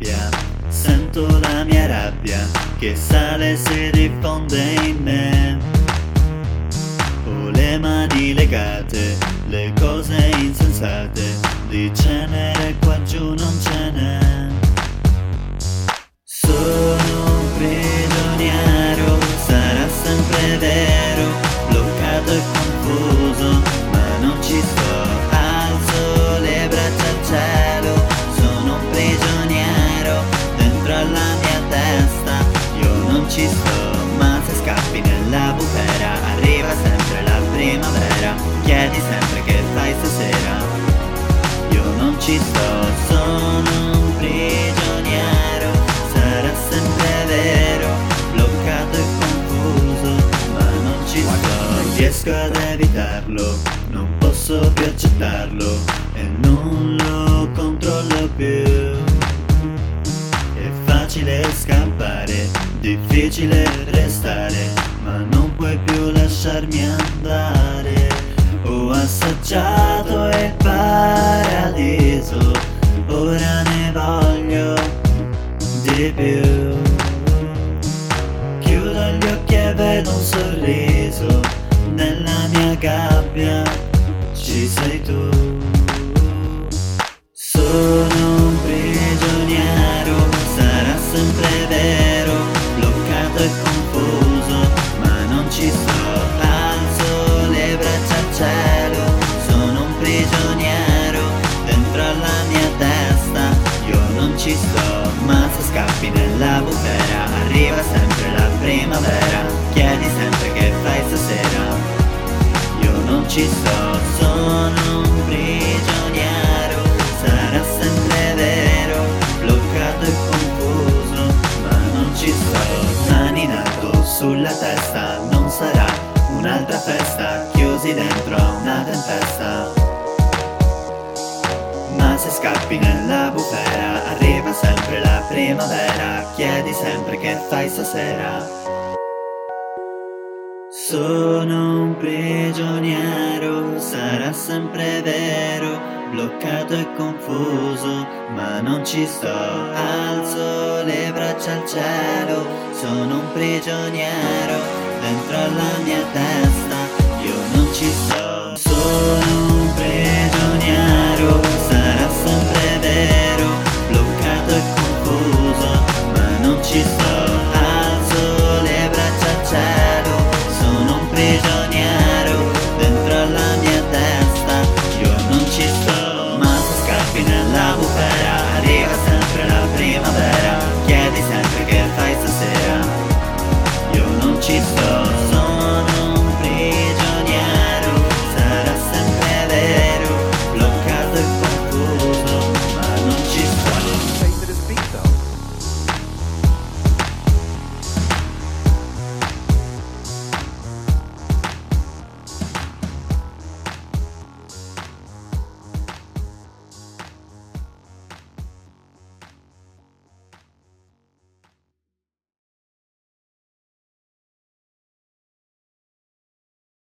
gabbia, sento la mia rabbia che sale e si diffonde in me. Ho le mani legate, le cose insensate, di cenere qua giù non ce n'è. Ci sto, ma se scappi nella bufera, arriva sempre la primavera, chiedi sempre che fai stasera, io non ci sto, sono un prigioniero, sarà sempre vero, bloccato e confuso, ma non ci sto, non riesco ad evitarlo, non posso più accettarlo e non lo controllo più. Facile scappare, difficile restare, ma non puoi più lasciarmi andare. Ho assaggiato il paradiso, ora ne voglio di più. Chiudo gli occhi e vedo un sorriso, nella mia gabbia ci sei tu. Ci sto, ma se scappi nella bufera, arriva sempre la primavera, chiedi sempre che fai stasera, io non ci sto, sono un prigioniero, sarà sempre vero, bloccato e confuso, ma non ci sto, mani in alto sulla testa, non sarà un'altra festa, chiusi dentro a una tempesta se scappi nella bufera Arriva sempre la primavera Chiedi sempre che fai stasera Sono un prigioniero Sarà sempre vero bloccato e confuso, ma non ci sto. Alzo le braccia al cielo, sono un prigioniero dentro alla mia testa, io non ci sto. Sono